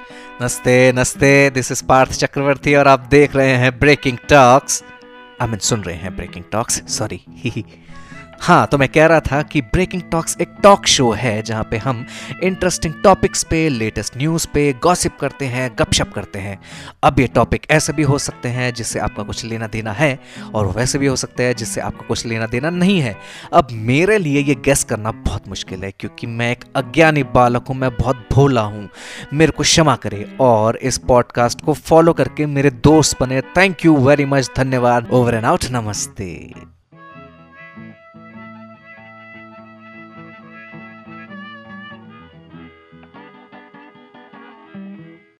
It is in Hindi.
नमस्ते नमस्ते दिस इज़ पार्थ चक्रवर्ती और आप देख रहे हैं ब्रेकिंग टॉक्स आई मीन सुन रहे हैं ब्रेकिंग टॉक्स सॉरी हाँ तो मैं कह रहा था कि ब्रेकिंग टॉक्स एक टॉक शो है जहाँ पे हम इंटरेस्टिंग टॉपिक्स पे लेटेस्ट न्यूज़ पे गॉसिप करते हैं, गपशप करते हैं। अब ये टॉपिक ऐसे भी हो सकते हैं जिससे आपका कुछ लेना देना है और वैसे भी हो सकते हैं जिससे आपका कुछ लेना देना नहीं है। अब मेरे लिए ये गेस करना बहुत मुश्किल है क्योंकि मैं एक अज्ञानी बालक हूँ, मैं बहुत भोला हूँ। मेरे को क्षमा करे और इस पॉडकास्ट को फॉलो करके मेरे दोस्त बने। थैंक यू वेरी मच धन्यवाद। ओवर एंड आउट नमस्ते।